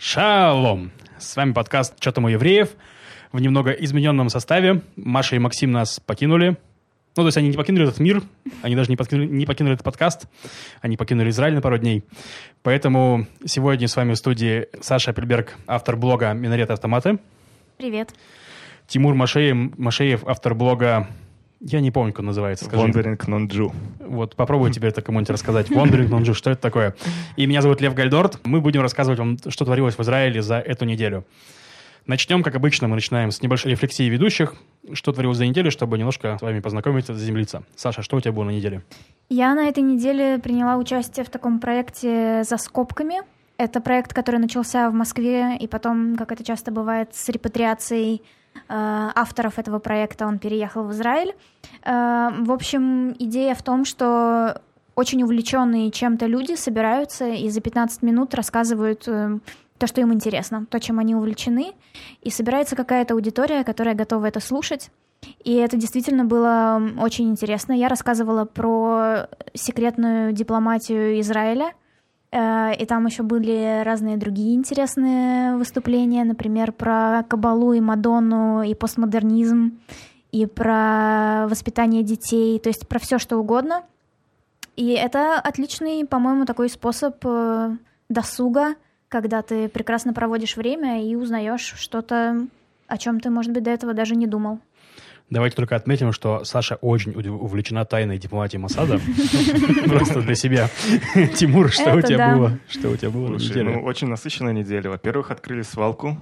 Шалом! С вами подкаст «Что там у евреев?» в немного измененном составе. Маша и Максим нас покинули. Ну, то есть они не покинули этот мир, они даже не покинули, не покинули этот подкаст, они покинули Израиль на пару дней. Поэтому сегодня с вами в студии Саша Апельберг, автор блога «Минарет автоматы». Привет. Тимур Машеев, Машеев автор блога я не помню, как он называется. Скажи. Wandering Non-Jew. Вот попробуй теперь это кому-нибудь рассказать. Wandering Non-Jew, что это такое? И меня зовут Лев Гальдорт. Мы будем рассказывать вам, что творилось в Израиле за эту неделю. Начнем, как обычно, мы начинаем с небольшой рефлексии ведущих, что творилось за неделю, чтобы немножко с вами познакомиться, заземлиться. Саша, что у тебя было на неделе? Я на этой неделе приняла участие в таком проекте «За скобками». Это проект, который начался в Москве, и потом, как это часто бывает, с репатриацией авторов этого проекта, он переехал в Израиль. Э, в общем, идея в том, что очень увлеченные чем-то люди собираются и за 15 минут рассказывают э, то, что им интересно, то, чем они увлечены, и собирается какая-то аудитория, которая готова это слушать. И это действительно было очень интересно. Я рассказывала про секретную дипломатию Израиля — Э, и там еще были разные другие интересные выступления, например, про Кабалу и Мадонну, и постмодернизм, и про воспитание детей, то есть про все что угодно. И это отличный, по-моему, такой способ э, досуга, когда ты прекрасно проводишь время и узнаешь что-то, о чем ты, может быть, до этого даже не думал. Давайте только отметим, что Саша очень увлечена тайной дипломатией Масада. Просто для себя. Тимур, что у тебя было? Что у тебя было Слушай, ну, очень насыщенная неделя. Во-первых, открыли свалку.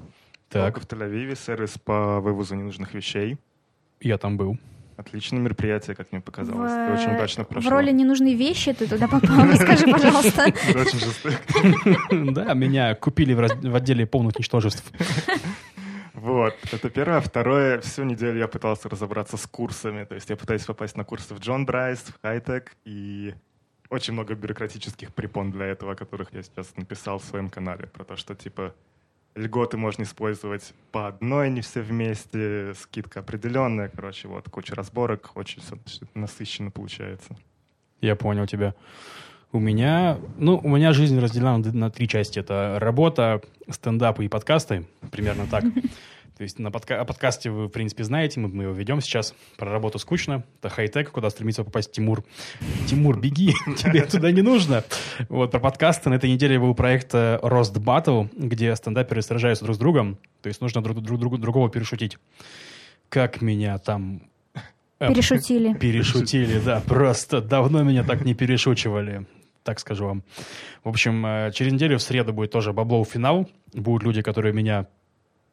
Так. В Тель-Авиве сервис по вывозу ненужных вещей. Я там был. Отличное мероприятие, как мне показалось. В... очень удачно прошло. В роли ненужные вещи ты туда попал, расскажи, пожалуйста. Очень жестоко. Да, меня купили в отделе полных ничтожеств. Вот, это первое. Второе, всю неделю я пытался разобраться с курсами. То есть я пытаюсь попасть на курсы в Джон Брайс, в Хайтек, и очень много бюрократических препон для этого, которых я сейчас написал в своем канале. Про то, что, типа, льготы можно использовать по одной, не все вместе, скидка определенная. Короче, вот, куча разборок, очень все насыщенно получается. Я понял тебя. У меня, ну, у меня жизнь разделена на три части. Это работа, стендап и подкасты, примерно так. То есть на подка- о подкасте вы, в принципе, знаете, мы, мы его ведем сейчас. Про работу скучно. Это хай-тек, куда стремится попасть Тимур. Тимур, беги, тебе туда не нужно. Вот, про подкасты. На этой неделе был проект Рост Батл, где стендаперы сражаются друг с другом. То есть нужно друг, друг, друг другого перешутить. Как меня там э, Перешутили. Перешутили, да. Просто давно меня так не перешучивали так скажу вам. В общем, э, через неделю в среду будет тоже баблоу финал. Будут люди, которые меня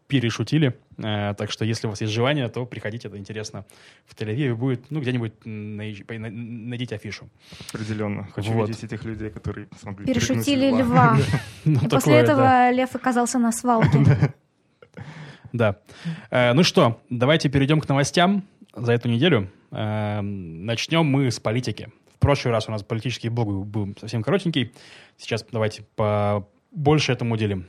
перешутили. Э, так что, если у вас есть желание, то приходите, это интересно. В Тель-Авиве будет, ну, где-нибудь найдите афишу. Определенно. Хочу вот. видеть этих людей, которые смогли Перешутили льва. Ну, И после этого лев оказался на свалке. Да. Э, ну что, давайте перейдем к новостям за эту неделю. Э, начнем мы с политики. В прошлый раз у нас политический блог был совсем коротенький. Сейчас давайте по больше этому уделим.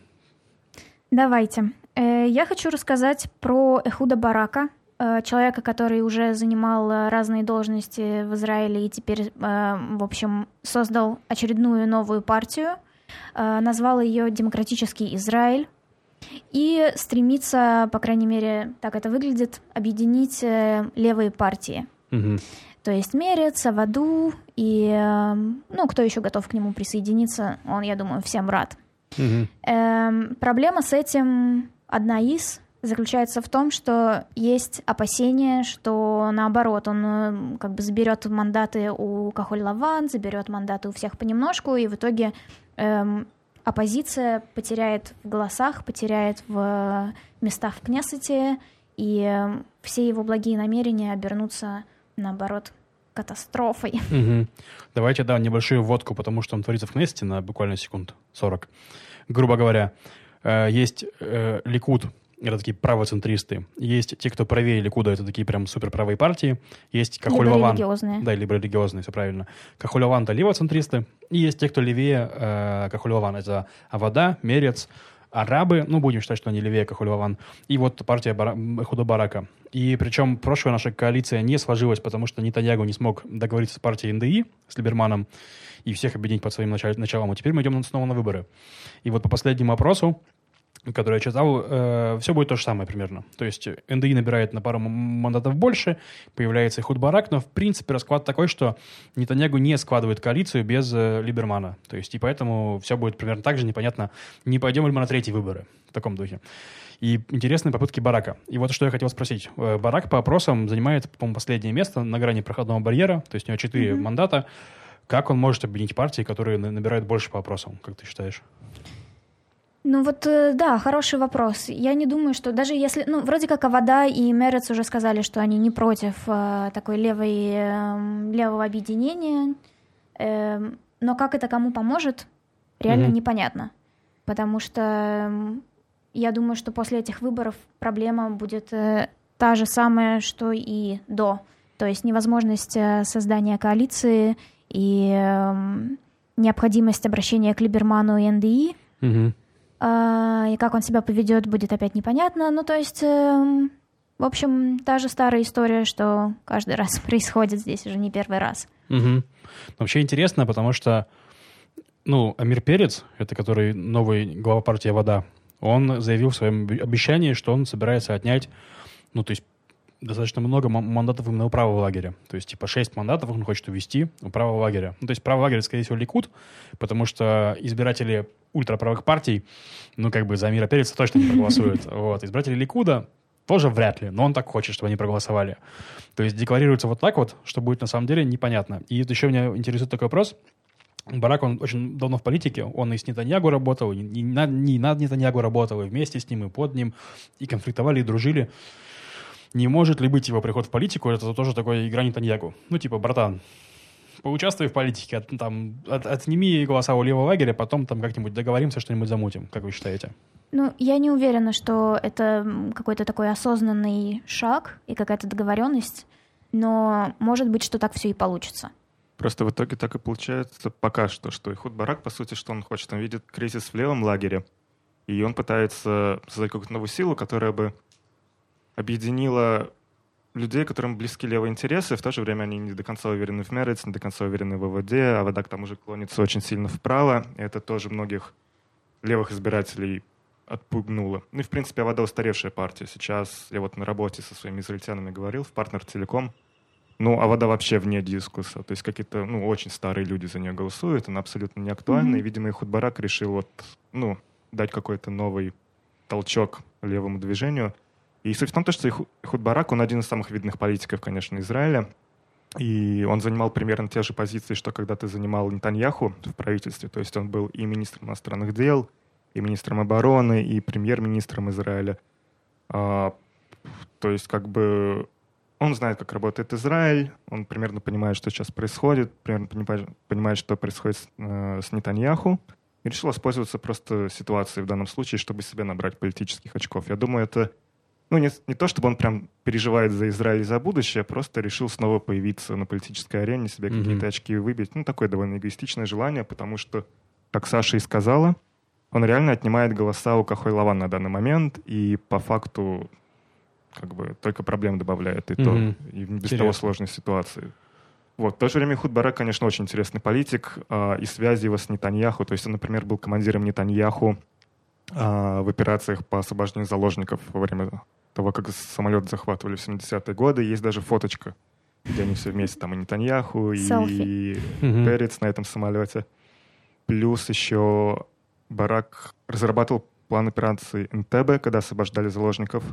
Давайте. Э, я хочу рассказать про Эхуда Барака, э, человека, который уже занимал э, разные должности в Израиле и теперь, в общем, создал очередную новую партию, назвал ее «Демократический Израиль», и стремится, по крайней мере, так это выглядит, объединить левые партии. Угу. То есть Мерец, Саваду и, ну, кто еще готов к нему присоединиться, он, я думаю, всем рад. Угу. Эм, проблема с этим одна из заключается в том, что есть опасения, что наоборот, он э, как бы заберет мандаты у Кахоль Лаван, заберет мандаты у всех понемножку, и в итоге эм, оппозиция потеряет в голосах, потеряет в местах в Кнессете, и э, все его благие намерения обернутся, наоборот, катастрофой. Угу. Давайте, да, небольшую вводку, потому что он творится в Кнессете на буквально секунд 40. Грубо говоря, э, есть э, Ликуд, это такие правоцентристы. Есть те, кто правее Ликуда, это такие прям суперправые партии. Есть Кахоль Либо религиозные. Да, либо религиозные, все правильно. Кахоль это левоцентристы. И есть те, кто левее э, Кахоль это Авада, Мерец, арабы, ну, будем считать, что они левее Кахулеван, и вот партия Бара... Худобарака. И причем прошлая наша коалиция не сложилась, потому что Нетаньягу не смог договориться с партией НДИ, с Либерманом, и всех объединить под своим началом. И теперь мы идем снова на выборы. И вот по последнему опросу который я читал, э, все будет то же самое примерно. То есть НДИ набирает на пару мандатов больше, появляется Худ Барак, но в принципе расклад такой, что Нетаньягу не складывает коалицию без э, Либермана. То есть и поэтому все будет примерно так же, непонятно, не пойдем ли мы на третьи выборы в таком духе. И интересные попытки Барака. И вот что я хотел спросить. Э, Барак по опросам занимает, по-моему, последнее место на грани проходного барьера, то есть у него четыре mm-hmm. мандата. Как он может объединить партии, которые набирают больше по опросам, как ты считаешь? Ну вот, э, да, хороший вопрос. Я не думаю, что даже если... Ну, вроде как Авода и Мерец уже сказали, что они не против э, такой левой, э, левого объединения. Э, но как это кому поможет, реально mm-hmm. непонятно. Потому что эм, я думаю, что после этих выборов проблема будет э, та же самая, что и до. То есть невозможность э, создания коалиции и э, необходимость обращения к Либерману и НДИ. Mm-hmm и как он себя поведет, будет опять непонятно. Ну, то есть, эм, в общем, та же старая история, что каждый раз происходит здесь уже не первый раз. Угу. Вообще интересно, потому что, ну, Амир Перец, это который новый глава партии «Вода», он заявил в своем обещании, что он собирается отнять, ну, то есть достаточно много мандатов именно у правого лагеря. То есть, типа, шесть мандатов он хочет увести у правого лагеря. Ну, то есть, правый лагерь, скорее всего, Ликут, потому что избиратели ультраправых партий, ну, как бы за Мира Переца точно не проголосуют. Вот. Избиратели Ликуда тоже вряд ли, но он так хочет, чтобы они проголосовали. То есть декларируется вот так вот, что будет на самом деле непонятно. И еще меня интересует такой вопрос. Барак, он очень давно в политике, он и с Нетаньягу работал, и над, не над Нетаньягу работал, и вместе с ним, и под ним, и конфликтовали, и дружили. Не может ли быть его приход в политику, это тоже такой игра Нетаньягу. Ну, типа, братан, поучаствуй в политике, от, там, от, отними голоса у левого лагеря, потом там как-нибудь договоримся, что-нибудь замутим. Как вы считаете? Ну, я не уверена, что это какой-то такой осознанный шаг и какая-то договоренность, но может быть, что так все и получится. Просто в итоге так и получается пока что, что Ихуд Барак, по сути, что он хочет, он видит кризис в левом лагере, и он пытается создать какую-то новую силу, которая бы объединила людей, которым близки левые интересы, в то же время они не до конца уверены в Мерец, не до конца уверены в ВВД, а вода к тому же клонится очень сильно вправо. И это тоже многих левых избирателей отпугнуло. Ну и, в принципе, Авада устаревшая партия. Сейчас я вот на работе со своими израильтянами говорил, в партнер Телеком, ну, Авада вообще вне дискуса. То есть какие-то, ну, очень старые люди за нее голосуют, она абсолютно не актуальна. Mm-hmm. И, видимо, Ихуд Барак решил вот, ну, дать какой-то новый толчок левому движению. И суть в том, что Ихуд Барак, он один из самых видных политиков, конечно, Израиля. И он занимал примерно те же позиции, что когда ты занимал Нетаньяху в правительстве. То есть он был и министром иностранных дел, и министром обороны, и премьер-министром Израиля. А, то есть как бы он знает, как работает Израиль, он примерно понимает, что сейчас происходит, примерно понимает что происходит с, э, с Нетаньяху, и решил воспользоваться просто ситуацией в данном случае, чтобы себе набрать политических очков. Я думаю, это ну, не, не то, чтобы он прям переживает за Израиль и за будущее, просто решил снова появиться на политической арене, себе mm-hmm. какие-то очки выбить. Ну, такое довольно эгоистичное желание, потому что, как Саша и сказала, он реально отнимает голоса у Кахой Лаван на данный момент, и по факту как бы только проблем добавляет, и mm-hmm. то, и без Интересно. того сложной ситуации. Вот. В то же время Худбарак, конечно, очень интересный политик, э, и связи его с Нетаньяху, то есть он, например, был командиром Нетаньяху э, в операциях по освобождению заложников во время того, как самолет захватывали в 70-е годы. Есть даже фоточка, где они все вместе, там и Нетаньяху, и, и Перец на этом самолете. Плюс еще Барак разрабатывал план операции НТБ, когда освобождали заложников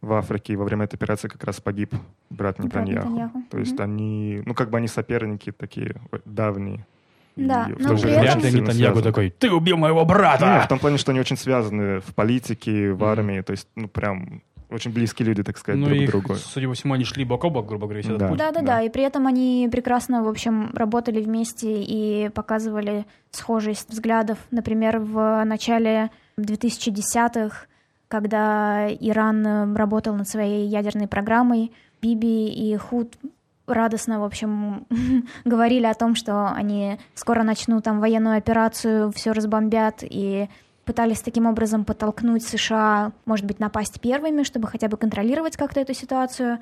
в Африке, и во время этой операции как раз погиб брат Нетаньяху. Нетаньяху. То есть mm-hmm. они, ну как бы они соперники такие давние. Да, но при этом... Нетаньяху такой, ты убил моего брата! Нет, в том плане, что они очень связаны в политике, в армии, то есть, ну, прям очень близкие люди, так сказать, ну, друг к другу. Судя по всему, они шли бок о бок, грубо говоря, да. Да, да, да, и при этом они прекрасно, в общем, работали вместе и показывали схожесть взглядов. Например, в начале 2010-х, когда Иран работал над своей ядерной программой, Биби и Худ радостно, в общем, говорили о том, что они скоро начнут там военную операцию, все разбомбят, и пытались таким образом подтолкнуть США, может быть, напасть первыми, чтобы хотя бы контролировать как-то эту ситуацию.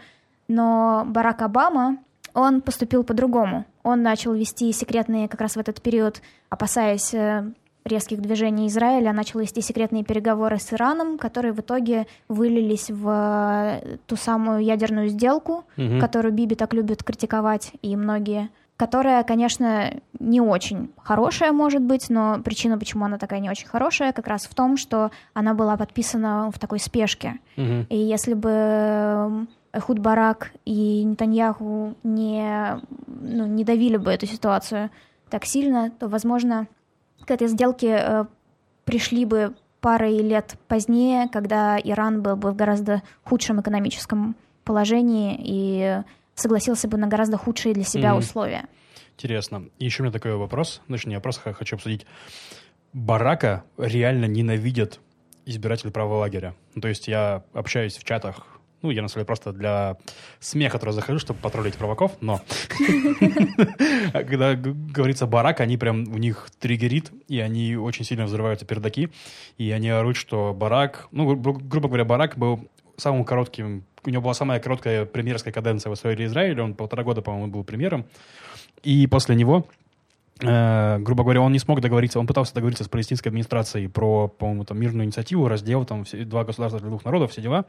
Но Барак Обама, он поступил по-другому. Он начал вести секретные как раз в этот период, опасаясь э, резких движений Израиля начал вести секретные переговоры с Ираном, которые в итоге вылились в э, ту самую ядерную сделку, Мгм. которую Биби так любит критиковать и многие, которая, конечно, не очень хорошая может быть, но причина, почему она такая не очень хорошая, как раз в том, что она была подписана в такой спешке. Мгм. И если бы эм, Эхуд Барак и Нетаньяху не, ну, не давили бы эту ситуацию так сильно, то, возможно, к этой сделке э, пришли бы парой лет позднее, когда Иран был бы в гораздо худшем экономическом положении и согласился бы на гораздо худшие для себя Мгм. условия. Интересно. И еще у меня такой вопрос. Значит, не вопрос, а хочу обсудить. Барака реально ненавидят избиратели правого лагеря. Ну, то есть я общаюсь в чатах, ну, я на самом деле просто для смеха туда захожу, чтобы потроллить провоков, но когда говорится барак, они прям, у них триггерит, и они очень сильно взрываются пердаки, и они орут, что барак, ну, гру- грубо говоря, барак был самым коротким, у него была самая короткая премьерская каденция в истории Израиля, он полтора года, по-моему, был премьером, и после него, э, грубо говоря, он не смог договориться, он пытался договориться с палестинской администрацией про, по-моему, там, мирную инициативу, раздел, там, все- два государства для двух народов, все дела,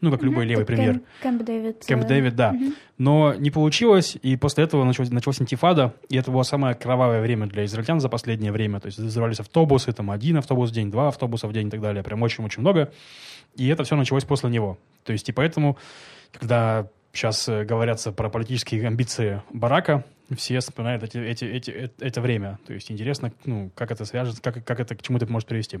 ну, как любой левый как премьер. Кэмп, Дэвид. Кэмп э, Дэвид, да. Но не получилось, и после этого началось, началась интифада, и это было самое кровавое время для израильтян за последнее время. То есть взрывались автобусы, там один автобус в день, два автобуса в день и так далее. Прям очень-очень много. И это все началось после него. То есть и поэтому, когда сейчас э, говорятся про политические амбиции Барака, все вспоминают эти, эти, эти, э- это время. То есть интересно, ну, как это свяжется, как, как это к чему это может привести.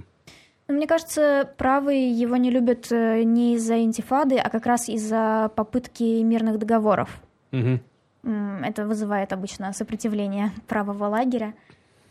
Ну, Мне кажется, правые его не любят э, не из-за интифады, а как раз из-за попытки мирных договоров. М, Это вызывает обычно сопротивление правого лагеря.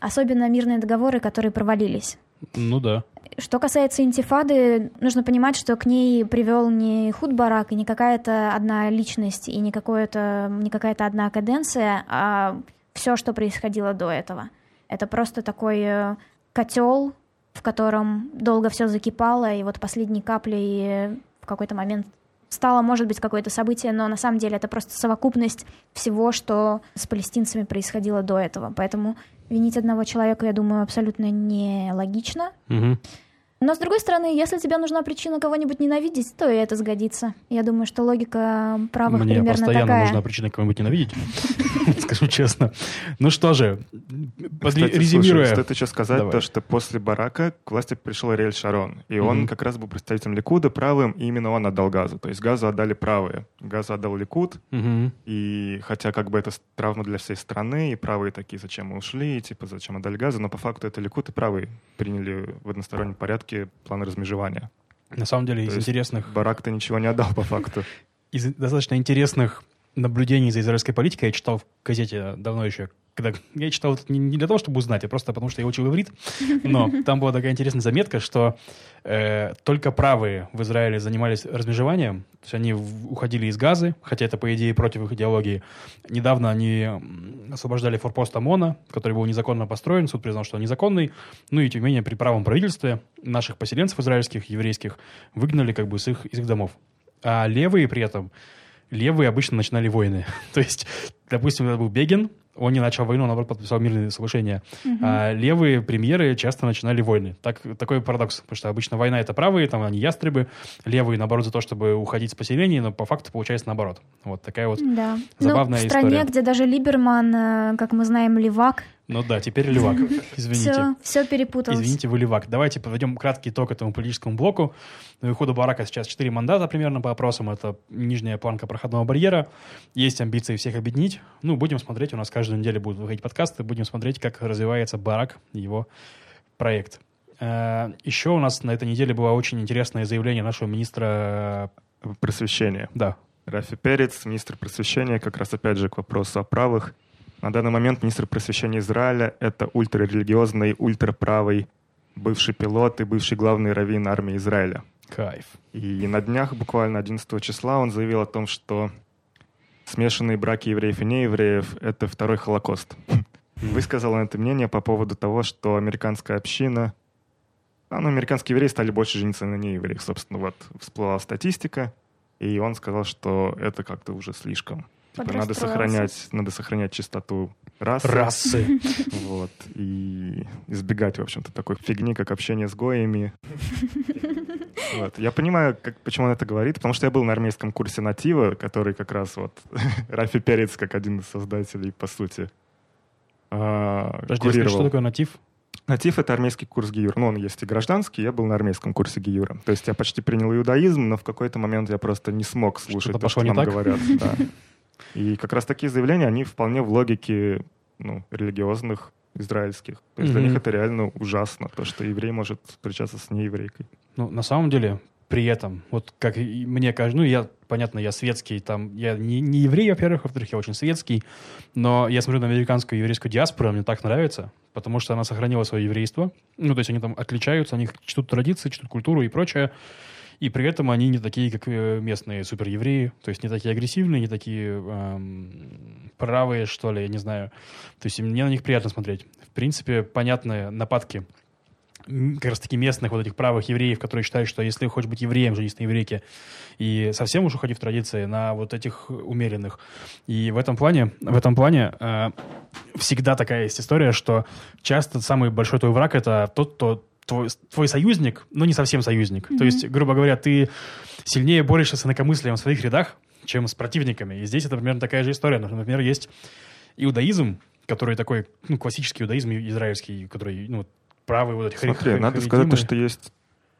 Особенно мирные договоры, которые провалились. Ну да. Что касается интифады, нужно понимать, что к ней привел не худ барак и не какая-то одна личность и не, какое-то, не какая-то одна каденция, а все, что происходило до этого. Это просто такой э, котел, в котором долго все закипало, и вот последней каплей э, в какой-то момент стало, может быть, какое-то событие, но на самом деле это просто совокупность всего, что с палестинцами происходило до этого. Поэтому винить одного человека, я думаю, абсолютно нелогично. Мгм. Но, с другой стороны, если тебе нужна причина кого-нибудь ненавидеть, то и это сгодится. Я думаю, что логика правых Мне примерно постоянно такая. нужна причина кого-нибудь ненавидеть, скажу честно. Ну что же, резюмируя. стоит еще сказать то, что после Барака к власти пришел Ариэль Шарон. И он как раз был представителем Ликуда правым, и именно он отдал газу. То есть газу отдали правые. Газу отдал Ликуд, и хотя как бы это травма для всей страны, и правые такие, зачем мы ушли, типа, зачем отдали газу, но по факту это Ликуд и правые приняли в одностороннем порядке план размежевания. На самом деле, из То есть интересных, Барак-то ничего не отдал по факту. из достаточно интересных наблюдений за израильской политикой я читал в газете давно еще, когда я читал это не, не для того, чтобы узнать, а просто потому, что я учил иврит, но там была такая интересная заметка, что э, только правые в Израиле занимались размежеванием, то есть они в- уходили из газы, хотя это, по идее, против их идеологии. Недавно они освобождали форпост ОМОНа, который был незаконно построен, суд признал, что он незаконный, ну и, тем не менее, при правом правительстве наших поселенцев израильских, еврейских, выгнали как бы с их, из их домов. А левые при этом, левые обычно начинали войны. То есть, допустим, это был Бегин, он не начал войну, он, наоборот, подписал мирные соглашения. Мгм. А левые премьеры часто начинали войны. Так, такой парадокс, потому что обычно война — это правые, там они ястребы, левые, наоборот, за то, чтобы уходить с поселений, но по факту получается наоборот. Вот такая вот... Да. забавная ну, в стране, история. где даже Либерман, э, как мы знаем, левак, Ну да, теперь левак. Извините. все, все перепуталось. Извините, вы левак. Давайте подведем краткий итог этому политическому блоку. На выходу Барака сейчас 4 мандата примерно по опросам. Это нижняя планка проходного барьера. Есть амбиции всех объединить. Ну, будем смотреть. У нас каждую неделю будут выходить подкасты. Будем смотреть, как развивается Барак и его проект. Э, Еще у нас на этой неделе было очень интересное заявление нашего министра... Просвещение. Да, Рафи Перец, министр просвещения, как раз опять же к вопросу о правых. На данный момент министр просвещения Израиля — это ультрарелигиозный, ультраправый бывший пилот и бывший главный раввин армии Израиля. кайф. И на днях, буквально 11 числа, он заявил о том, что смешанные браки евреев и неевреев — это второй Холокост. Высказал он это мнение по поводу того, что американская община... А, ну, американские евреи стали больше жениться на неевреях. Собственно, вот всплыла статистика, и он сказал, что это как-то уже слишком. Типа, надо сохранять, надо сохранять чистоту расы. Расы. Вот. И избегать, в общем-то, такой фигни, как общение с гоями. Вот. Я понимаю, как, почему он это говорит, потому что я был на армейском курсе натива, который как раз вот Рафи Перец, как один из создателей, по сути, а, Подожди, что такое натив? Натив — это армейский курс ГИЮР. Ну, он есть и гражданский, я был на армейском курсе ГИЮРа. То есть я почти принял иудаизм, но в какой-то момент я просто не смог слушать что то, что нам так? говорят. Да. И как раз такие заявления, они вполне в логике ну, религиозных израильских. То есть mm-hmm. для них это реально ужасно, то, что еврей может встречаться с нееврейкой. Ну, на самом деле, при этом, вот как мне кажется, ну, я, понятно, я светский, там, я не, не еврей, во-первых, во-вторых, я очень светский, но я смотрю на американскую еврейскую диаспору, мне так нравится, потому что она сохранила свое еврейство, ну, то есть они там отличаются, они чтут традиции, чтут культуру и прочее, и при этом они не такие, как э, местные суперевреи, то есть не такие агрессивные, не такие эм, правые, что ли, я не знаю. То есть мне на них приятно смотреть. В принципе, понятные нападки как раз таки местных вот этих правых евреев, которые считают, что если хочешь быть евреем, женись на еврейке, и совсем уж уходи в традиции на вот этих умеренных. И в этом плане, в этом плане э, всегда такая есть история, что часто самый большой твой враг — это тот, кто твой, твой союзник, но не совсем союзник. Mm-hmm. То есть, грубо говоря, ты сильнее борешься с инакомыслием в своих рядах, чем с противниками. И здесь это примерно такая же история. Например, есть иудаизм, который такой, ну, классический иудаизм израильский, который, ну, правый вот эти Смотри, хри- надо сказать, то, что есть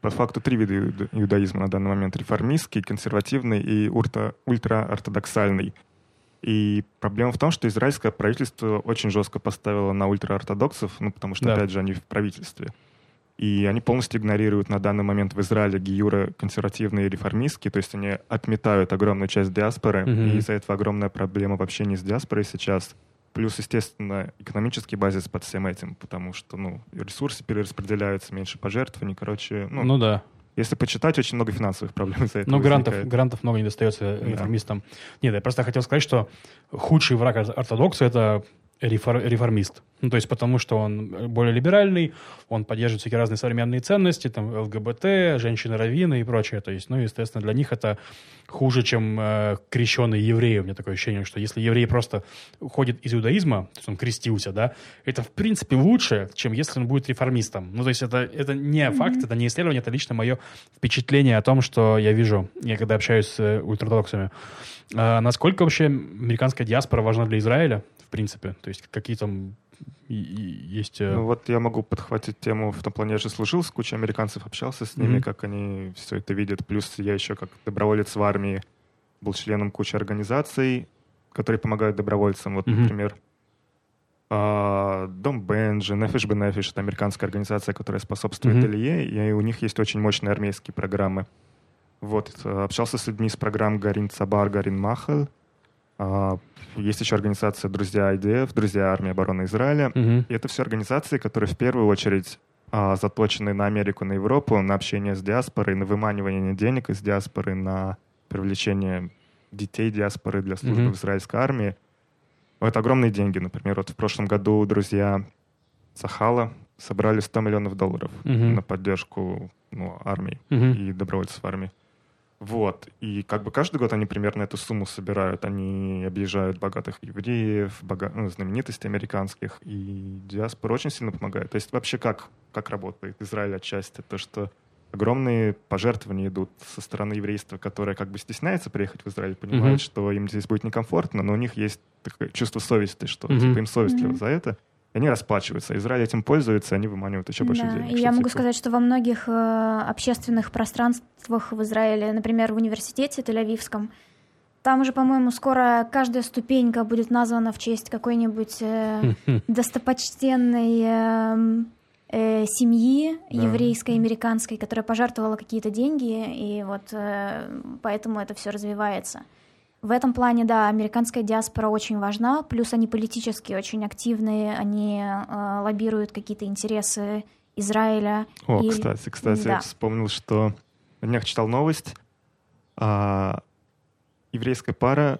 по факту три вида иудаизма на данный момент. Реформистский, консервативный и ультра- ультраортодоксальный. И проблема в том, что израильское правительство очень жестко поставило на ультраортодоксов, ну, потому что, да. опять же, они в правительстве. И они полностью игнорируют на данный момент в Израиле гиюры консервативные и реформистские, то есть они отметают огромную часть диаспоры, mm-hmm. и из-за этого огромная проблема в общении с диаспорой сейчас. Плюс, естественно, экономический базис под всем этим, потому что ну, ресурсы перераспределяются, меньше пожертвований, короче. Ну, ну да. Если почитать, очень много финансовых проблем из-за этого. Ну, грантов, грантов много не достается да. реформистам. Нет, я просто хотел сказать, что худший враг ортодокса — это реформист. Ну, то есть потому, что он более либеральный, он поддерживает всякие разные современные ценности, там, ЛГБТ, женщины-раввины и прочее. То есть, ну, естественно, для них это хуже, чем э, крещенные евреи. У меня такое ощущение, что если еврей просто уходит из иудаизма, то есть он крестился, да, это, в принципе, лучше, чем если он будет реформистом. Ну, то есть это, это не mm-hmm. факт, это не исследование, это лично мое впечатление о том, что я вижу, я когда общаюсь с э, ультрадоксами. А насколько вообще американская диаспора важна для Израиля? в принципе? То есть какие там есть... Э, ну вот я могу подхватить тему в том плане, я же служил с кучей американцев, общался с ними, mm-hmm. как они все это видят. Плюс я еще как доброволец в армии был членом кучи организаций, которые помогают добровольцам. Вот, mm-hmm. например, а, Дом Бенджи, Нефиш Бенефиш — это американская организация, которая способствует mm-hmm. Илье, и у них есть очень мощные армейские программы. Вот, э, общался с людьми из программ Гарин Цабар, Гарин Махал, есть еще организация «Друзья IDF», «Друзья армии обороны Израиля». Угу. И это все организации, которые в первую очередь а, заточены на Америку, на Европу, на общение с диаспорой, на выманивание денег из диаспоры, на привлечение детей диаспоры для службы угу. в израильской армии. Это огромные деньги. Например, вот в прошлом году друзья Сахала собрали 100 миллионов долларов угу. на поддержку ну, армии угу. и добровольцев армии. Вот. И как бы каждый год они примерно эту сумму собирают. Они объезжают богатых евреев, бога... ну, знаменитостей американских, и диаспора очень сильно помогает. То есть вообще как, как работает Израиль отчасти? То, что огромные пожертвования идут со стороны еврейства, которое как бы стесняется приехать в Израиль, понимает, mm-hmm. что им здесь будет некомфортно, но у них есть такое чувство совести, что mm-hmm. типа им совестливо mm-hmm. за это они расплачиваются. Израиль этим пользуется, они выманивают еще больше да, денег. Я могу сказать, что во многих э, общественных пространствах в Израиле, например, в университете Тель-Авивском, там уже, по-моему, скоро каждая ступенька будет названа в честь какой-нибудь э, достопочтенной э, э, семьи да. еврейской, американской, которая пожертвовала какие-то деньги, и вот э, поэтому это все развивается. В этом плане, да, американская диаспора очень важна, плюс они политически очень активные, они э, лоббируют какие-то интересы Израиля. О, и... кстати, кстати, да. я вспомнил, что на днях читал новость. А, еврейская пара,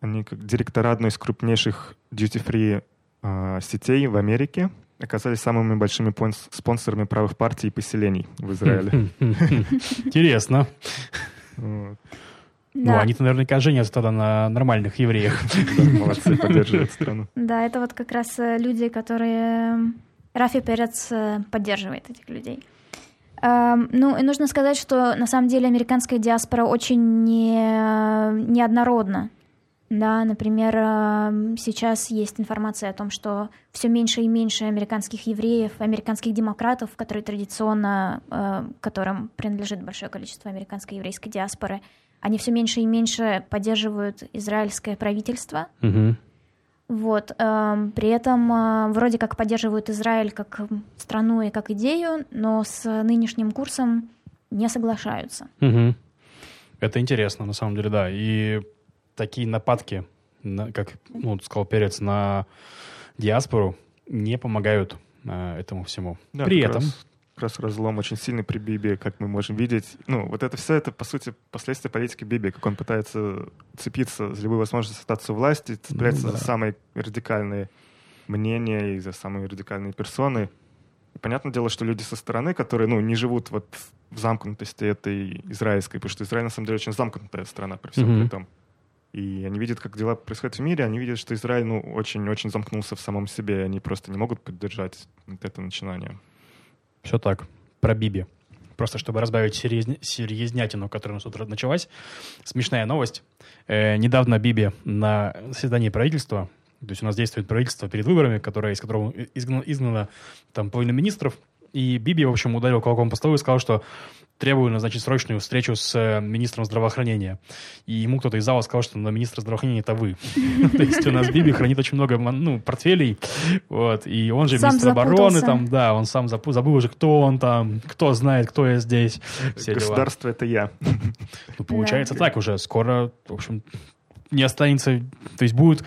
они как директора одной из крупнейших duty-free а, сетей в Америке, оказались самыми большими спонсорами правых партий и поселений в Израиле. Интересно. Ну, Да. они-то наверняка женятся тогда на нормальных евреях. Молодцы, поддерживают страну. Да, это вот как раз э, люди, которые... Рафи Перец э, поддерживает этих людей. Эм, Ну, и нужно сказать, что на самом деле американская диаспора очень не, неоднородна. Да, например, эм, сейчас есть информация о том, что все меньше и меньше американских евреев, американских демократов, которые традиционно, э, которым принадлежит большое количество американской еврейской диаспоры, они все меньше и меньше поддерживают израильское правительство, Мгм. вот. эм, При этом э, вроде как поддерживают Израиль как страну и как идею, но с нынешним курсом не соглашаются. Мгм. Это интересно, на самом деле, да. И такие нападки, на- как ну, сказал Перец, на диаспору не помогают э, этому всему. Да, При этом... раз- раз разлом очень сильный при Биби, как мы можем видеть. Ну, вот это все, это, по сути, последствия политики Биби, как он пытается цепиться за любую возможность остаться у власти, цепляется Ну да. за самые радикальные мнения и за самые радикальные персоны. И понятное дело, что люди со стороны, которые, ну, не живут вот в замкнутости этой израильской, потому что Израиль, на самом деле, очень замкнутая страна при всем Мгм. при том. И они видят, как дела происходят в мире, они видят, что Израиль, ну, очень-очень замкнулся в самом себе, и они просто не могут поддержать вот это начинание. Все так. Про Биби. Просто чтобы разбавить серьезня- серьезнятину, которая у нас тут началась. Смешная новость. Э, недавно Биби на заседании правительства, то есть у нас действует правительство перед выборами, которое, из которого изгнано, изгнано там половина министров, и Биби, в общем, ударил кулаком по столу и сказал, что требую назначить срочную встречу с э, министром здравоохранения. И ему кто-то из зала сказал, что на министра здравоохранения это вы. То есть у нас Биби хранит очень много ну, портфелей, вот, и он же министр обороны, там, да, он сам забыл уже, кто он там, кто знает, кто я здесь. Государство — это я. Ну, получается так уже. Скоро, в общем, не останется... То есть будут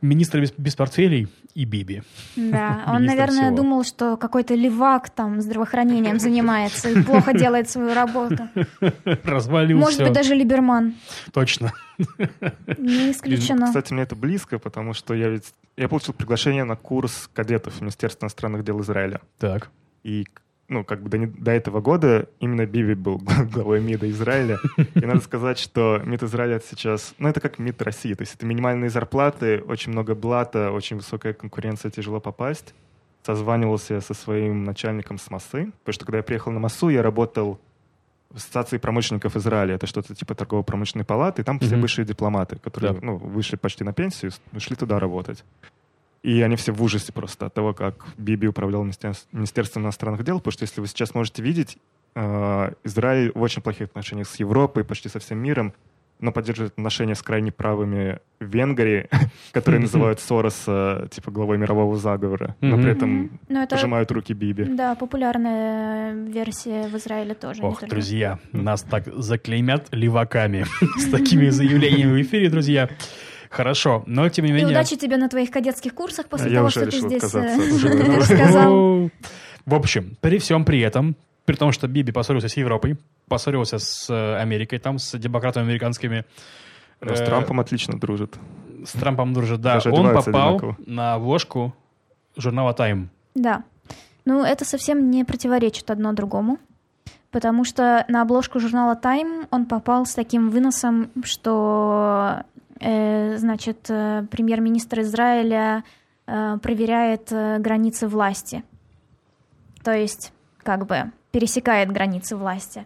министры без, без портфелей и Биби. Да, он, наверное, всего. думал, что какой-то левак там здравоохранением занимается и плохо делает свою работу. Развалил Может быть, даже Либерман. Точно. Не И, исключено. Кстати, мне это близко, потому что я ведь... Я получил приглашение на курс кадетов Министерства иностранных дел Израиля. Так. И ну, как бы до, до этого года именно Биби был главой МИДа Израиля. И надо сказать, что МИД Израиля это сейчас... Ну, это как МИД России. То есть это минимальные зарплаты, очень много блата, очень высокая конкуренция, тяжело попасть. Созванивался со своим начальником с МАСы. Потому что когда я приехал на МАСу, я работал в Ассоциации промышленников Израиля. Это что-то типа торгово-промышленной палаты. И там все бывшие дипломаты, которые Да. ну, вышли почти на пенсию, ушли туда работать. И они все в ужасе просто от того, как Биби управлял Министерс- Министерством иностранных дел, потому что, если вы сейчас можете видеть, э, Израиль в очень плохих отношениях с Европой, почти со всем миром, но поддерживает отношения с крайне правыми в Венгрии, которые называют Сороса типа главой мирового заговора, но при этом это, пожимают руки Биби. да, популярная версия в Израиле тоже. не Ох, друзья, нас так заклеймят леваками с такими заявлениями в эфире, друзья. Хорошо, но тем не И менее... удачи тебе на твоих кадетских курсах после я того, что ты здесь э, рассказал. В общем, при всем при этом, при том, что Биби поссорился с Европой, поссорился с э, Америкой, там, с демократами американскими, Но с э, Трампом отлично дружит. с Трампом дружит, да, Даже он попал одинаково. на обложку журнала Time. Да. Ну, это совсем не противоречит одно другому. Потому что на обложку журнала Time он попал с таким выносом, что, значит, э, премьер-министр Израиля э, проверяет э, границы власти. То есть, как бы, пересекает границы власти.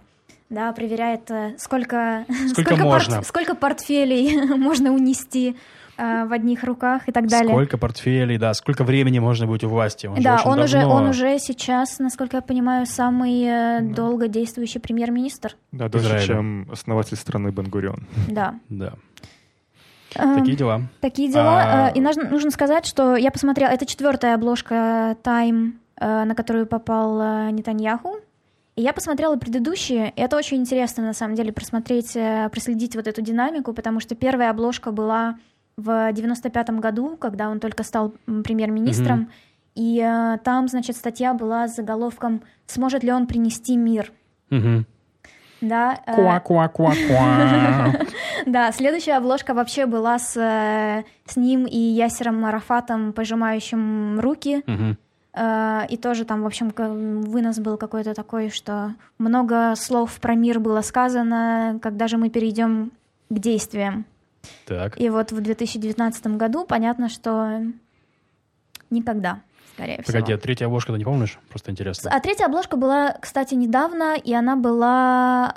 Да, проверяет, э, сколько, Сколько порт- можно. сколько портфелей можно унести э, в одних руках и так далее. Сколько портфелей, да, сколько времени можно быть у власти. Он Да, он уже, давно- он уже сейчас, насколько я понимаю, самый э, долго действующий премьер-министр. Да, дольше, чем основатель страны Бен-Гурион. Да. Да, такие дела. Такие дела. А- Э, И нужно, нужно сказать, что я посмотрела, это четвертая обложка Time, э, на которую попал э, Нетаньяху. И я посмотрела предыдущие, и это очень интересно, на самом деле, просмотреть, э, проследить вот эту динамику, потому что первая обложка была в 95-м году, когда он только стал премьер-министром, и э, там, значит, статья была с заголовком «Сможет ли он принести мир?» Мгм. Да, э, Куа-куа-куа-куа. Да, следующая обложка вообще была с, э, с ним и Ясером Марафатом, пожимающим руки. Э, И тоже там, в общем, вынос был какой-то такой, что много слов про мир было сказано, когда же мы перейдем к действиям. Так. И вот в 2019 году понятно, что никогда, скорее всего. Погоди, а третья обложка ты не помнишь? Просто интересно. А третья обложка была, кстати, недавно, и она была...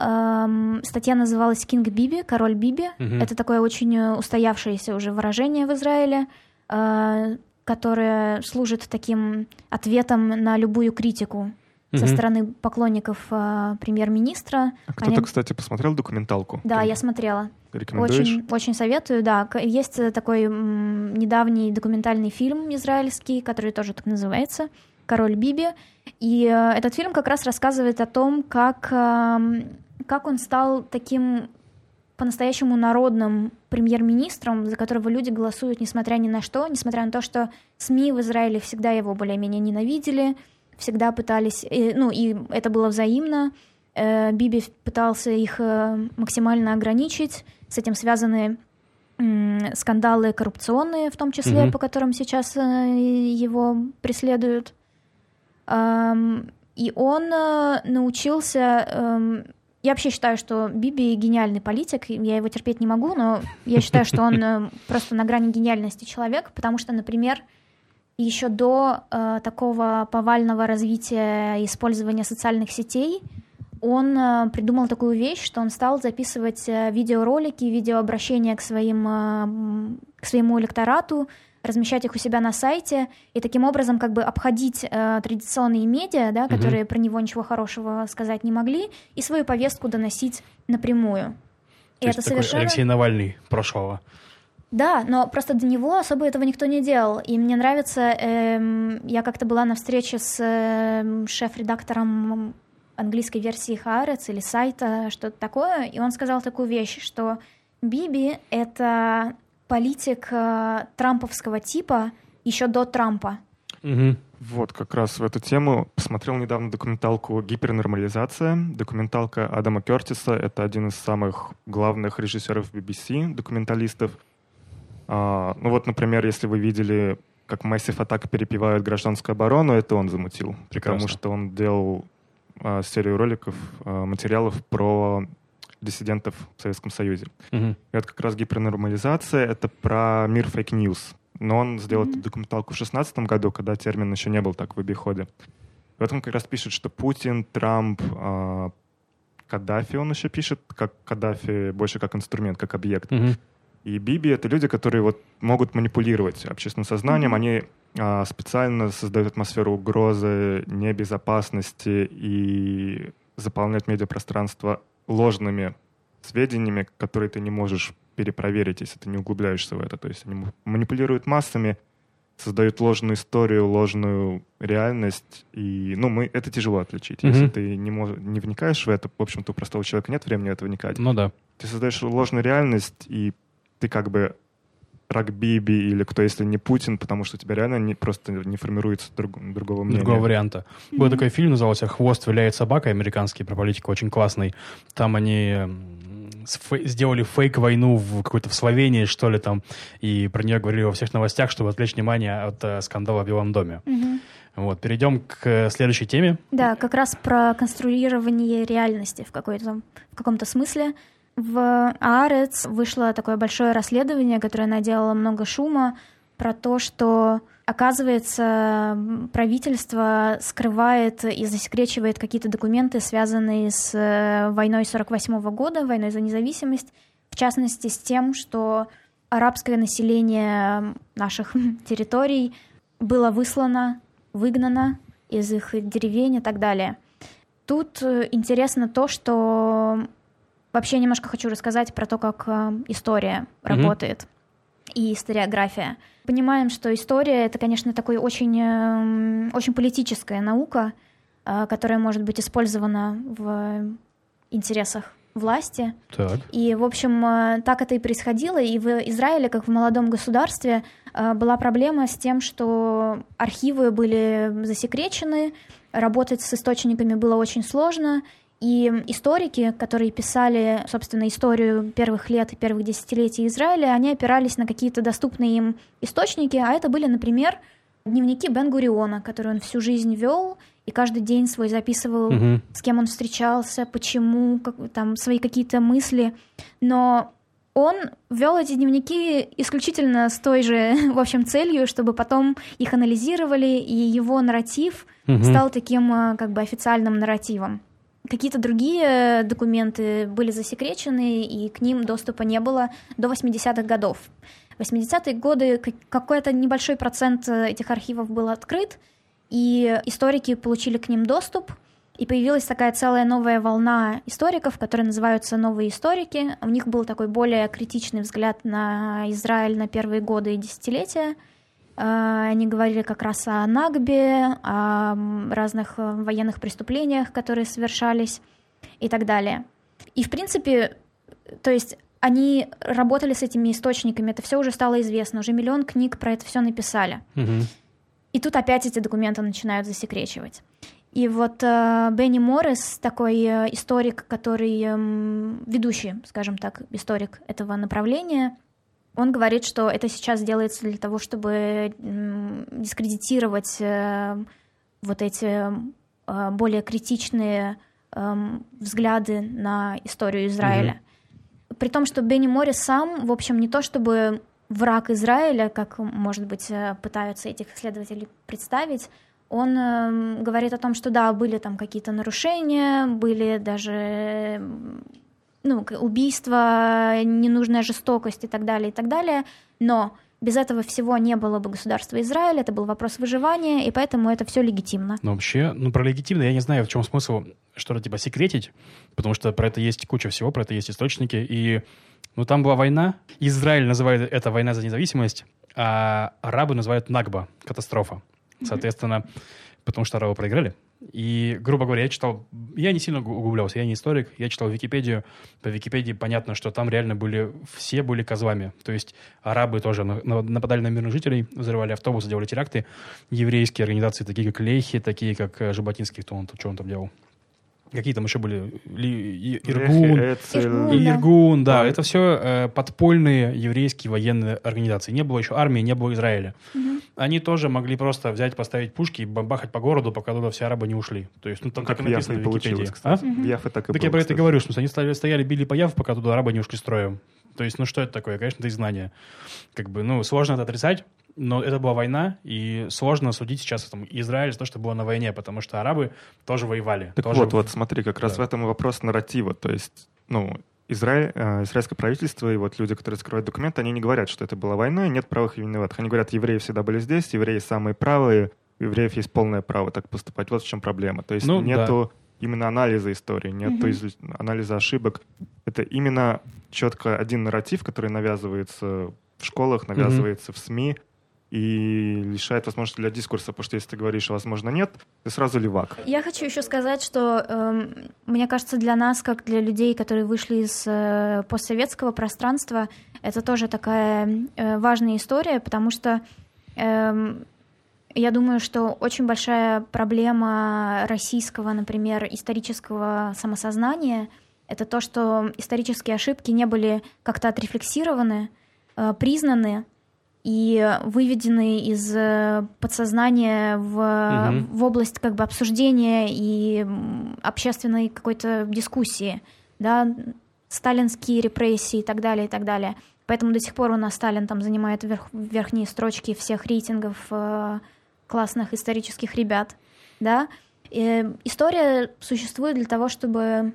эм, статья называлась «Кинг Биби», «Король Биби». Мгм. Это такое очень э, устоявшееся уже выражение в Израиле, э, которое служит таким ответом на любую критику со Мгм. стороны поклонников э, премьер-министра. А кто-то, Они- кстати, посмотрел документалку? Да, Ты я смотрела. Рекомендуешь? Очень, очень советую, да. Есть э, такой м, недавний документальный фильм израильский, который тоже так называется «Король Биби». И э, этот фильм как раз рассказывает о том, как, эм, как он стал таким по-настоящему народным премьер-министром, за которого люди голосуют несмотря ни на что, несмотря на то, что СМИ в Израиле всегда его более-менее ненавидели, всегда пытались, ну и это было взаимно, Э, Биби пытался их э, максимально ограничить, с этим связаны скандалы коррупционные, в том числе, Мгм. по которым сейчас э, его преследуют. И он научился... эм, Я вообще считаю, что Биби гениальный политик, я его терпеть не могу, но я считаю, что он просто на грани гениальности человек, потому что, например, еще до э, такого повального развития и использования социальных сетей он э, придумал такую вещь, что он стал записывать э, видеоролики, видеообращения к, своим, э, к своему электорату, размещать их у себя на сайте и таким образом как бы обходить э, традиционные медиа, да, которые про него ничего хорошего сказать не могли, и свою повестку доносить напрямую. И То есть это такой совершенно... Алексей Навальный прошлого. Да, но просто до него особо этого никто не делал. И мне нравится, эм, я как-то была на встрече с эм, шеф-редактором английской версии Хаарец или сайта, что-то такое, и он сказал такую вещь, что Биби — это политик э, трамповского типа еще до Трампа. Мгм. Вот, как раз в эту тему посмотрел недавно документалку «Гипернормализация». Документалка Адама Кертиса. Это один из самых главных режиссеров BBC, документалистов. А, ну вот, например, если вы видели, как Massive Attack перепевают гражданскую оборону, это он замутил. Прекрасно. Потому что он делал а, серию роликов, а, материалов про диссидентов в Советском Союзе. Мгм. И это как раз гипернормализация, это про мир fake news. Но он сделал Мгм. эту документалку в 2016 году, когда термин еще не был так в обиходе. В этом как раз пишет, что Путин, Трамп, а, Каддафи он еще пишет, как Каддафи больше как инструмент, как объект. Мгм. И Биби — это люди, которые вот могут манипулировать общественным сознанием. Они а, специально создают атмосферу угрозы, небезопасности и заполняют медиапространство ложными сведениями, которые ты не можешь перепроверить, если ты не углубляешься в это. То есть они манипулируют массами, создают ложную историю, ложную реальность. И, ну, мы, это тяжело отличить. Если Мгм. ты не, мож- не вникаешь в это, в общем-то, у простого человека нет времени в это вникать Ну да. ты создаешь ложную реальность, и ты как бы Рагбиби или кто, если не Путин, потому что у тебя реально не, просто не формируется друг- другого мнения. Другого варианта. Был такой фильм, назывался «Хвост виляет собака», американский, про политику, очень классный. Там они фей- сделали фейк-войну в какой-то в Словении, что ли, там, и про нее говорили во всех новостях, чтобы отвлечь внимание от э, скандала в Белом доме. Мгм. Вот, перейдем к э, следующей теме. Да, как раз про конструирование реальности в, какой-то, в каком-то смысле. В Аарец вышло такое большое расследование, которое наделало много шума про то, что, оказывается, правительство скрывает и засекречивает какие-то документы, связанные с э, войной 48 года, войной за независимость, в частности с тем, что арабское население наших территорий было выслано, выгнано из их деревень и так далее. Тут э, интересно то, что вообще немножко хочу рассказать про то, как э, история Мгм. работает и историография. Понимаем, что история это, конечно, такой очень, эм, очень политическая наука, э, которая может быть использована в интересах власти. Так. И, в общем, э, так это и происходило. И в Израиле, как в молодом государстве, была проблема с тем, что архивы были засекречены, работать с источниками было очень сложно. И историки, которые писали, собственно, историю первых лет и первых десятилетий Израиля, они опирались на какие-то доступные им источники, а это были, например, дневники Бен-Гуриона, которые он всю жизнь вел, и каждый день свой записывал Мгм. с кем он встречался, почему, как, там свои какие-то мысли. Но он вел эти дневники исключительно с той же, в общем, целью, чтобы потом их анализировали, и его нарратив угу. стал таким э, как бы официальным нарративом. Какие-то другие документы были засекречены, и к ним доступа не было до 80-х годов. В 80-е годы какой-то небольшой процент э, этих архивов был открыт, и историки получили к ним доступ, и появилась такая целая новая волна историков, которые называются новые историки. У них был такой более критичный взгляд на Израиль на первые годы и десятилетия. Э, они говорили как раз о Нагбе, о разных э, военных преступлениях, которые совершались и так далее. И, в принципе, то есть они работали с этими источниками, это все уже стало известно, уже миллион книг про это все написали. Угу. И тут опять эти документы начинают засекречивать. И вот э, Бенни Моррис, такой э, историк, который э, ведущий, скажем так, историк этого направления, он говорит, что это сейчас делается для того, чтобы дискредитировать э, вот эти э, более критичные э, взгляды на историю Израиля. Mm-hmm. При том, что Бенни Моррис сам, в общем, не то чтобы враг Израиля, как, может быть, пытаются этих исследователей представить, он э, говорит о том, что да, были там какие-то нарушения, были даже ну, убийства, ненужная жестокость и так далее, и так далее, но без этого всего не было бы государства Израиль, это был вопрос выживания, и поэтому это все легитимно. Но вообще, ну, про легитимно я не знаю, в чем смысл что-то типа секретить, потому что про это есть куча всего, про это есть источники, и, ну, там была война, Израиль называет это война за независимость, а арабы называют Нагба, катастрофа. Соответственно, потому что арабы проиграли. И, грубо говоря, я читал, я не сильно углублялся, я не историк, я читал Википедию. По Википедии понятно, что там реально были, все были козлами. То есть арабы тоже нападали на мирных жителей, взрывали автобусы, делали теракты. Еврейские организации, такие как Лейхи, такие как э, Жаботинский, кто он, что он там делал? Какие там еще были? Иргун. Иргун, Иргун да. да. Это все э, подпольные еврейские военные организации. Не было еще армии, не было Израиля. Угу. Они тоже могли просто взять, поставить пушки и бомбахать по городу, пока туда все арабы не ушли. То есть, ну, там как, как написано в Википедии. А? Угу. В Яфе так и Так было, я про это и говорю, что они стояли, стояли, били по Яфе, пока туда арабы не ушли строем. То есть, ну, что это такое? Конечно, это знание. Как бы, ну, сложно это отрицать, но это была война, и сложно судить сейчас там, Израиль за то, что было на войне, потому что арабы тоже воевали. Так тоже... вот, вот смотри, как раз да. в этом и вопрос нарратива. То есть, ну, Израиль, э, израильское правительство и вот люди, которые скрывают документы, они не говорят, что это было войной, нет правых и виноватых. Они говорят, евреи всегда были здесь, евреи самые правые, у евреев есть полное право так поступать. Вот в чем проблема. То есть ну, нету да. именно анализа истории, нету mm-hmm. анализа ошибок. Это именно четко один нарратив, который навязывается в школах, навязывается mm-hmm. в СМИ, и лишает возможности для дискурса, потому что если ты говоришь, возможно, нет, ты сразу левак. Я хочу еще сказать, что э, мне кажется, для нас, как для людей, которые вышли из э, постсоветского пространства, это тоже такая э, важная история, потому что э, я думаю, что очень большая проблема российского, например, исторического самосознания — это то, что исторические ошибки не были как-то отрефлексированы, э, признаны, и выведены из э, подсознания в, угу. в область как бы обсуждения и общественной какой-то дискуссии, да, сталинские репрессии и так далее, и так далее. Поэтому до сих пор у нас Сталин там занимает верх, верхние строчки всех рейтингов э, классных исторических ребят, да. И история существует для того, чтобы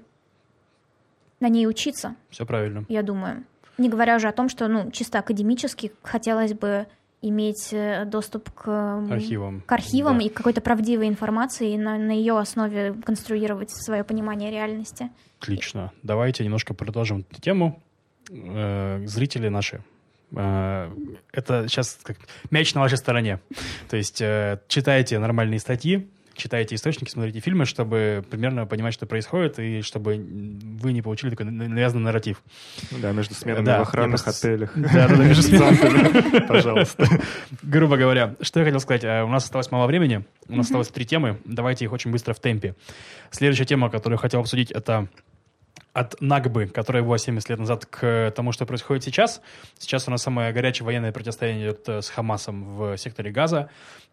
на ней учиться. Все правильно. Я думаю. Не говоря уже о том, что ну, чисто академически хотелось бы иметь э, доступ к архивам, к архивам да. и какой-то правдивой информации, и на, на ее основе конструировать свое понимание реальности. Отлично. Давайте немножко продолжим эту тему. Э, зрители наши, э, это сейчас как мяч на вашей стороне. То есть э, читайте нормальные статьи, читаете источники, смотрите фильмы, чтобы примерно понимать, что происходит, и чтобы вы не получили такой навязанный нарратив. Да, между сменами да, в охранных просто... отелях. Да, да, между сменами. Пожалуйста. Грубо говоря, что я хотел сказать. А, у нас осталось мало времени, у нас осталось три темы. Давайте их очень быстро в темпе. Следующая тема, которую я хотел обсудить, это от Нагбы, которая была 70 лет назад, к тому, что происходит сейчас. Сейчас у нас самое горячее военное противостояние идет э, с Хамасом в секторе Газа.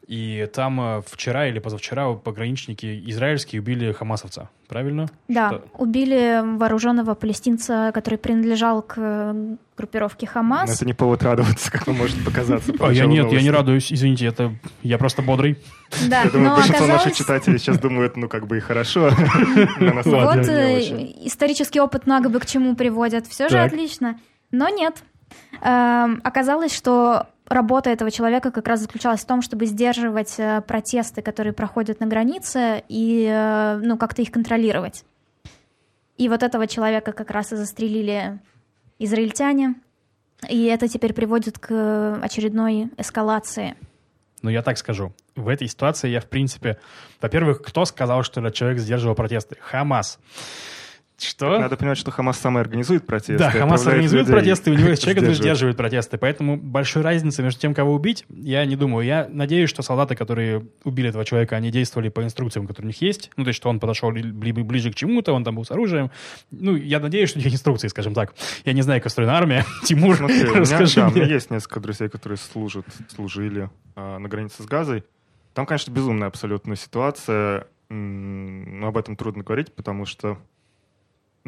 И там э, вчера или позавчера пограничники израильские убили хамасовца. правильно? Да, Что- убили вооруженного палестинца, который принадлежал к э, группировке Но Хамас. это не повод радоваться, как вам может показаться. по А, я нет, я не радуюсь, извините, это я просто бодрый. Да, Я думаю, но большинство наших оказалось... читателей сейчас думают, ну, как бы и хорошо. Но Вот э, исторический опыт много бы к чему приводят. Все же отлично. Но нет. Эм, оказалось, что работа этого человека как раз заключалась в том, чтобы сдерживать э, протесты, которые проходят на границе, и э, ну, как-то их контролировать. И вот этого человека как раз и застрелили израильтяне. И это теперь приводит к э, очередной эскалации. Но я так скажу. В этой ситуации я, в принципе... Во-первых, кто сказал, что этот человек сдерживал протесты? Хамас. Что? Надо понимать, что Хамас сам и организует протесты. Да, Хамас организует людей, протесты, у него есть человек, который сдерживает. протесты. Поэтому большой разницы между тем, кого убить, я не думаю. Я надеюсь, что солдаты, которые убили этого человека, они действовали по инструкциям, которые у них есть. Ну, то есть, что он подошел ли- либо ближе к чему-то, он там был с оружием. Ну, я надеюсь, что у них инструкции, скажем так. Я не знаю, как устроена армия. Тимур, Смотри, у меня, расскажи да, у меня есть несколько друзей, которые служат, служили а, на границе с Газой. Там, конечно, безумная абсолютная ситуация. М, Но об этом трудно говорить, потому что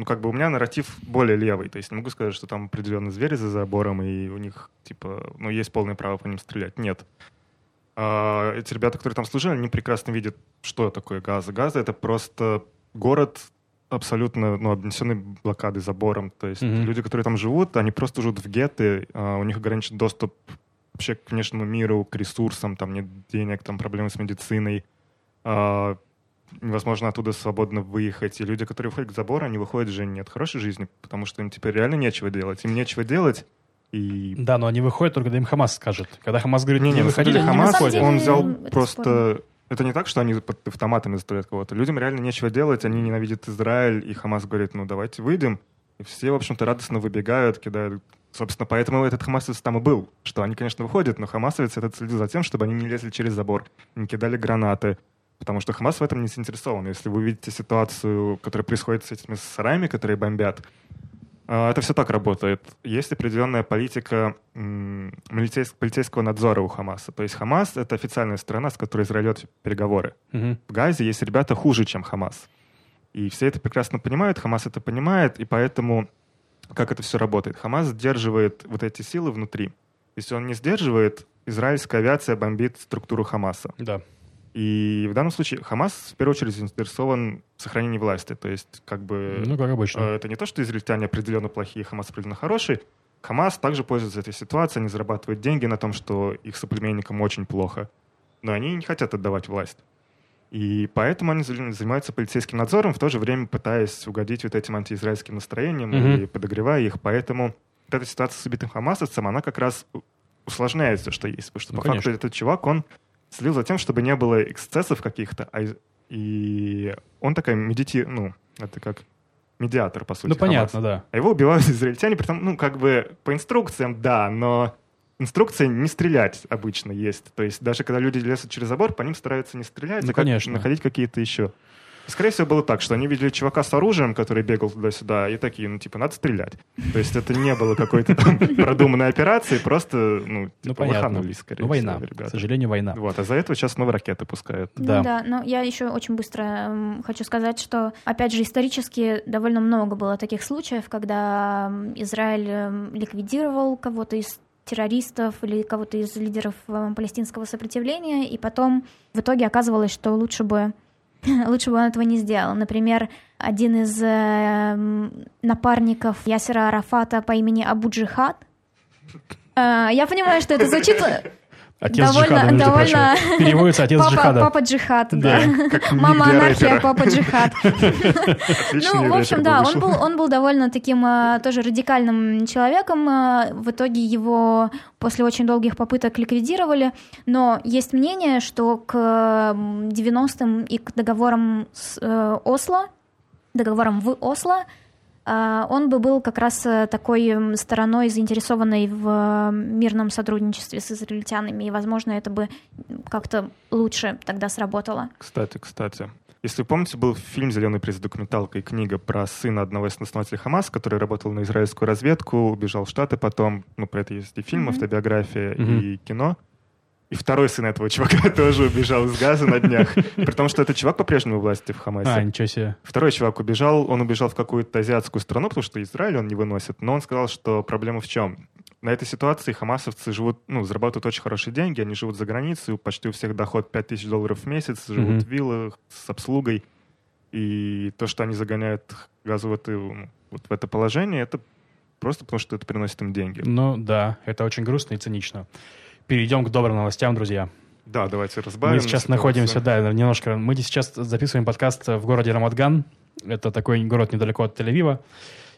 ну, как бы у меня нарратив более левый. То есть не могу сказать, что там определенно звери за забором, и у них, типа, ну, есть полное право по ним стрелять. Нет. А, эти ребята, которые там служили, они прекрасно видят, что такое Газа. Газа — это просто город абсолютно, ну, обнесенный блокадой, забором. То есть Мгм. люди, которые там живут, они просто живут в гетты, а, у них ограничен доступ вообще к внешнему миру, к ресурсам, там нет денег, там проблемы с медициной. А, невозможно оттуда свободно выехать. И люди, которые выходят к забору, они выходят же не от хорошей жизни, потому что им теперь реально нечего делать. Им нечего делать, и... Да, но они выходят только, когда им Хамас скажет. Когда Хамас говорит, не, не Хамас, самом выходят. деле, он взял это спорно. просто... Это не так, что они под автоматами заставляют кого-то. Людям реально нечего делать, они ненавидят Израиль, и Хамас говорит, ну давайте выйдем. И все, в общем-то, радостно выбегают, кидают... Собственно, поэтому этот хамасовец там и был, что они, конечно, выходят, но хамасовец этот следил за тем, чтобы они не лезли через забор, не кидали гранаты, потому что Хамас в этом не заинтересован. Если вы видите ситуацию, которая происходит с этими сараями, которые бомбят, а, это все так работает. Есть определенная политика полицейского надзора у Хамаса. То есть Хамас — это официальная страна, с которой Израиль ведет переговоры. Мгм. В Газе есть ребята хуже, чем Хамас. И все это прекрасно понимают, Хамас это понимает, и поэтому как это все работает? Хамас сдерживает вот эти силы внутри. Если он не сдерживает, израильская авиация бомбит структуру Хамаса. Да. И в данном случае Хамас в первую очередь заинтересован в сохранении власти. То есть как бы... Ну, как обычно. Э, Это не то, что израильтяне определенно плохие, Хамас определенно хороший. Хамас также пользуется этой ситуацией, они зарабатывают деньги на том, что их соплеменникам очень плохо. Но они не хотят отдавать власть. И поэтому они за- занимаются полицейским надзором, в то же время пытаясь угодить вот этим антиизраильским настроениям Мгм. и подогревая их. Поэтому вот эта ситуация с убитым хамасовцем, она как раз у- усложняет все, что есть. Потому что Ну, по факту конечно. этот чувак, он следил за тем, чтобы не было эксцессов каких-то, а и он такая медити... ну, это как медиатор, по сути, Ну, понятно, Хамаса. да. А его убивают израильтяне, при том, ну, как бы по инструкциям, да, но инструкция не стрелять обычно есть. То есть даже когда люди лезут через забор, по ним стараются не стрелять, Ну, а как- конечно. находить какие-то еще. Скорее всего, было так, что они видели чувака с оружием, который бегал туда-сюда, и такие, ну, типа, надо стрелять. То есть это не было какой-то там продуманной операции, просто, ну, Ну, типа, понятно. лоханулись, скорее Ну, война. всего, К ребята. сожалению, война. Вот, а за этого сейчас снова ракеты пускают. Ну Да. да, но я еще очень быстро хочу сказать, что, опять же, исторически довольно много было таких случаев, когда Израиль м, ликвидировал кого-то из террористов или кого-то из лидеров э, палестинского сопротивления, и потом в итоге оказывалось, что лучше бы лучше бы он этого не сделал. Например, один из э, напарников Ясера Арафата по имени Абу Джихад. Э, Я понимаю, что это звучит Отец Довольно- джихада, между довольно- прочим. Переводится отец папа, джихада. папа Джихад, да. Ник Мама анархия, папа джихад. Ну, в общем, да, он был, он был довольно таким а, тоже радикальным человеком. а, В итоге его после очень долгих попыток ликвидировали. Но есть мнение, что к м, 90-м и к договорам с э, Осло, договорам в Осло, он бы был как раз э, такой стороной, заинтересованной в э, мирном сотрудничестве с израильтянами. И, возможно, это бы как-то лучше тогда сработало. Кстати, кстати. Если вы помните, был фильм «Зеленый пресс» документалка и книга про сына одного из основателей Хамас, который работал на израильскую разведку, убежал в Штаты потом. Ну, про это есть и фильм, Мгм. автобиография, Мгм. и кино. И второй сын этого чувака тоже убежал из Газа на днях. При том, что этот чувак по-прежнему у власти в Хамасе. А, ничего себе. Второй чувак убежал, он убежал в какую-то азиатскую страну, потому что Израиль он не выносит. Но он сказал, что проблема в чем? На этой ситуации хамасовцы живут, ну, зарабатывают очень хорошие деньги, они живут за границей, почти у всех доход 5000 долларов в месяц, живут Мгм. в виллах с обслугой. И то, что они загоняют газу в это, вот в это положение, это просто потому, что это приносит им деньги. Ну да, это очень грустно и цинично. Перейдем к добрым новостям, друзья. Да, давайте разбавим. Мы сейчас ситуацию. находимся, да, немножко. Мы сейчас записываем подкаст в городе Рамадган. Это такой город недалеко от Тель-Авива.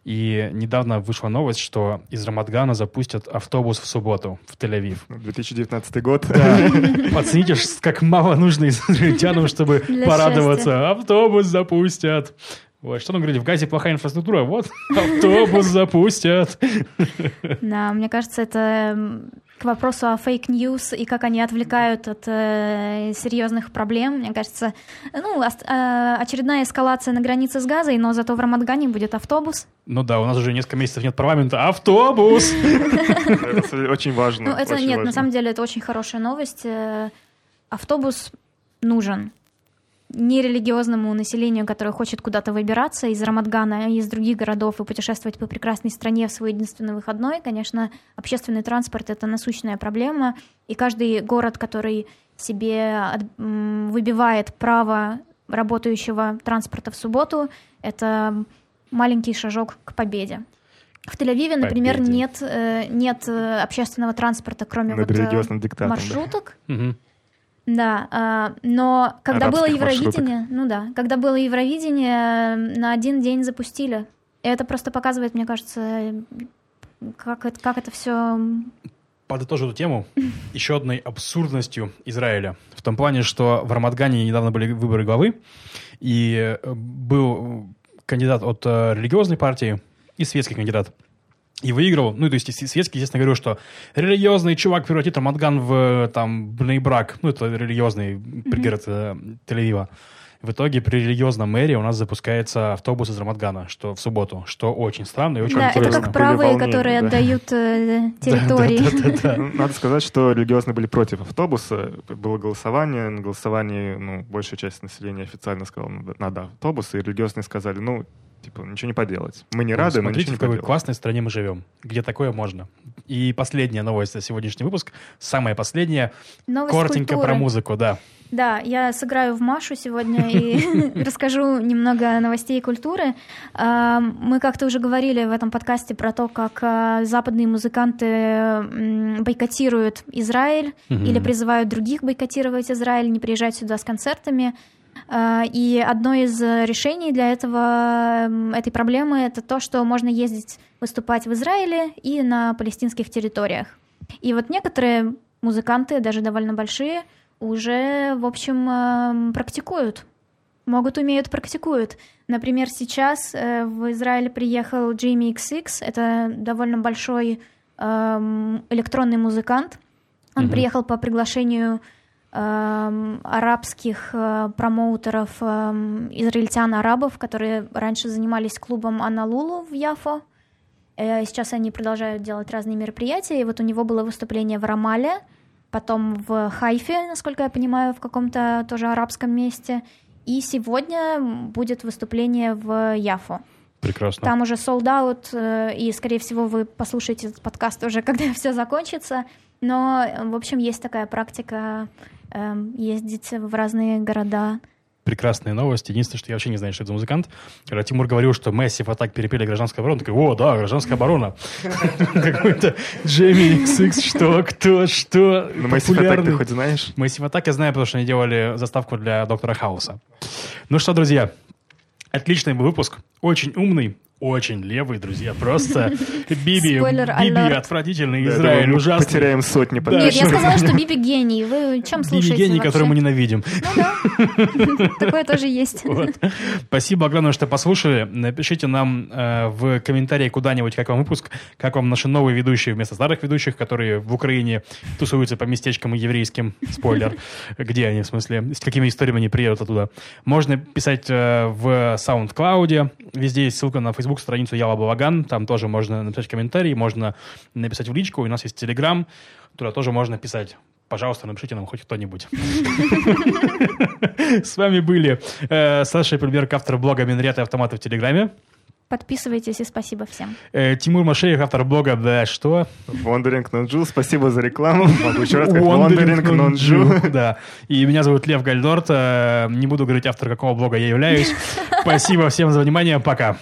И недавно вышла новость, что из Рамадгана запустят автобус в субботу в Тель-Авив. 2019 год. Да. Оцените, ж, как мало нужно израильтянам, чтобы Для порадоваться. Автобус запустят. Вот, что нам говорили, в Газе плохая инфраструктура, вот, автобус запустят. Да, мне кажется, это к вопросу о fake news и как они отвлекают от э, серьезных проблем. Мне кажется, ну, э, очередная эскалация на границе с Газой, но зато в Рамадгане будет автобус. Ну да, у нас уже несколько месяцев нет парламента. Автобус! Это очень важно. Ну, это нет, на самом деле это очень хорошая новость. Э, Автобус нужен нерелигиозному населению, которое хочет куда-то выбираться из Рамадгана и из других городов и путешествовать по прекрасной стране в свой единственный выходной. Конечно, общественный транспорт — это насущная проблема, и каждый город, который себе выбивает право работающего транспорта в субботу, это маленький шажок к победе. В Тель-Авиве, например, Победе. нет, э, нет э, общественного транспорта, кроме Над вот, э, диктатом. да. маршруток. Да, а, но когда было Евровидение, ну да, когда было Евровидение, э, на один день запустили. И это просто показывает, мне кажется, как это, как это все... Подытожу эту тему еще одной абсурдностью Израиля. В том плане, что в Рамадгане недавно были выборы главы, и э, был кандидат от э, религиозной партии и светский кандидат. И выиграл, ну, то есть светский, естественно, говорил, что религиозный чувак превратит Рамадган в, там, Бнейбрак, ну, это религиозный пригород э, Тель-Авива. В итоге при религиозном мэре у нас запускается автобус из Рамадгана, что в субботу, что очень странно и очень Да, это интересно. как Были правые, которые да. отдают э, территории. Ну, Надо сказать, что религиозные были против автобуса. Было голосование. На голосовании ну, большая часть населения официально сказала, надо, надо автобус. И религиозные сказали, ну, типа, ничего не поделать. Мы не Ну, рады, но Смотрите, ничего не в какой поделать. классной стране мы живем, где такое можно. И последняя новость за сегодняшний выпуск, самая последняя, Новость коротенько культуры. про музыку, да. Да, я сыграю в Машу сегодня и расскажу немного новостей культуры. А, Мы как-то уже говорили в этом подкасте про то, как а, западные музыканты бойкотируют Израиль или призывают других бойкотировать Израиль, не приезжать сюда с концертами. А, И одно из э, решений для этого, м, этой проблемы это то, что можно ездить выступать в Израиле и на палестинских территориях. И вот некоторые музыканты, даже довольно большие, уже, в общем, эм, практикуют. Могут, умеют, практикуют. Например, сейчас э, в Израиль приехал Джейми XX. Это довольно большой эм, электронный музыкант. Он Мгм. приехал по приглашению эм, арабских э, промоутеров, эм, израильтян-арабов, которые раньше занимались клубом Аналулу в Яфо. Э, Сейчас они продолжают делать разные мероприятия. И вот у него было выступление в Рамале, потом в Хайфе, насколько я понимаю, в каком-то тоже арабском месте. И сегодня будет выступление в Яфо. Прекрасно. Там уже sold out, э, и, скорее всего, вы послушаете этот подкаст уже, когда все закончится. Но, в общем, есть такая практика ездить в разные города. Прекрасные новости. Единственное, что я вообще не знаю, что это за музыкант. Когда Тимур говорил, что Месси Атак перепели гражданскую оборону, такой, о, да, гражданская оборона. Какой-то Джейми XX, что, кто, что, Ну, Massive Attack ты хоть знаешь? Massive Attack я знаю, потому что они делали заставку для Доктора Хауса. Ну что, друзья, отличный был выпуск. Очень умный, очень левый, друзья. Просто Биби, Спойлер Биби отвратительный, Израиль ужасный. Потеряем сотни Да, Нет, я сказала, что Биби гений. Вы чем Биби слушаете гений, вообще? который мы ненавидим. Ну да, такое тоже есть. Вот. Спасибо огромное, что послушали. Напишите нам э, в комментарии куда-нибудь, как вам выпуск, как вам наши новые ведущие вместо старых ведущих, которые в Украине тусуются по местечкам еврейским. Спойлер. Где они, в смысле? С какими историями они приедут оттуда. Можно писать э, в SoundCloud. Везде есть ссылка на Facebook страницу Яла Балаган. Там тоже можно написать комментарий, можно написать в личку. У нас есть Telegram. Туда тоже можно писать. пожалуйста, напишите нам хоть кто-нибудь. С вами были э, Саша Пельберг, автор блога Минрет и автоматы в Телеграме. Подписывайтесь и спасибо всем. Э, Тимур Машеев, автор блога «Да что?» Wandering Nonju, спасибо за рекламу. Могу еще раз сказать Wandering Nonju. Да. И меня зовут Лев Гальдорт. Э, Не буду говорить автор какого блога я являюсь. Спасибо всем за внимание. Пока.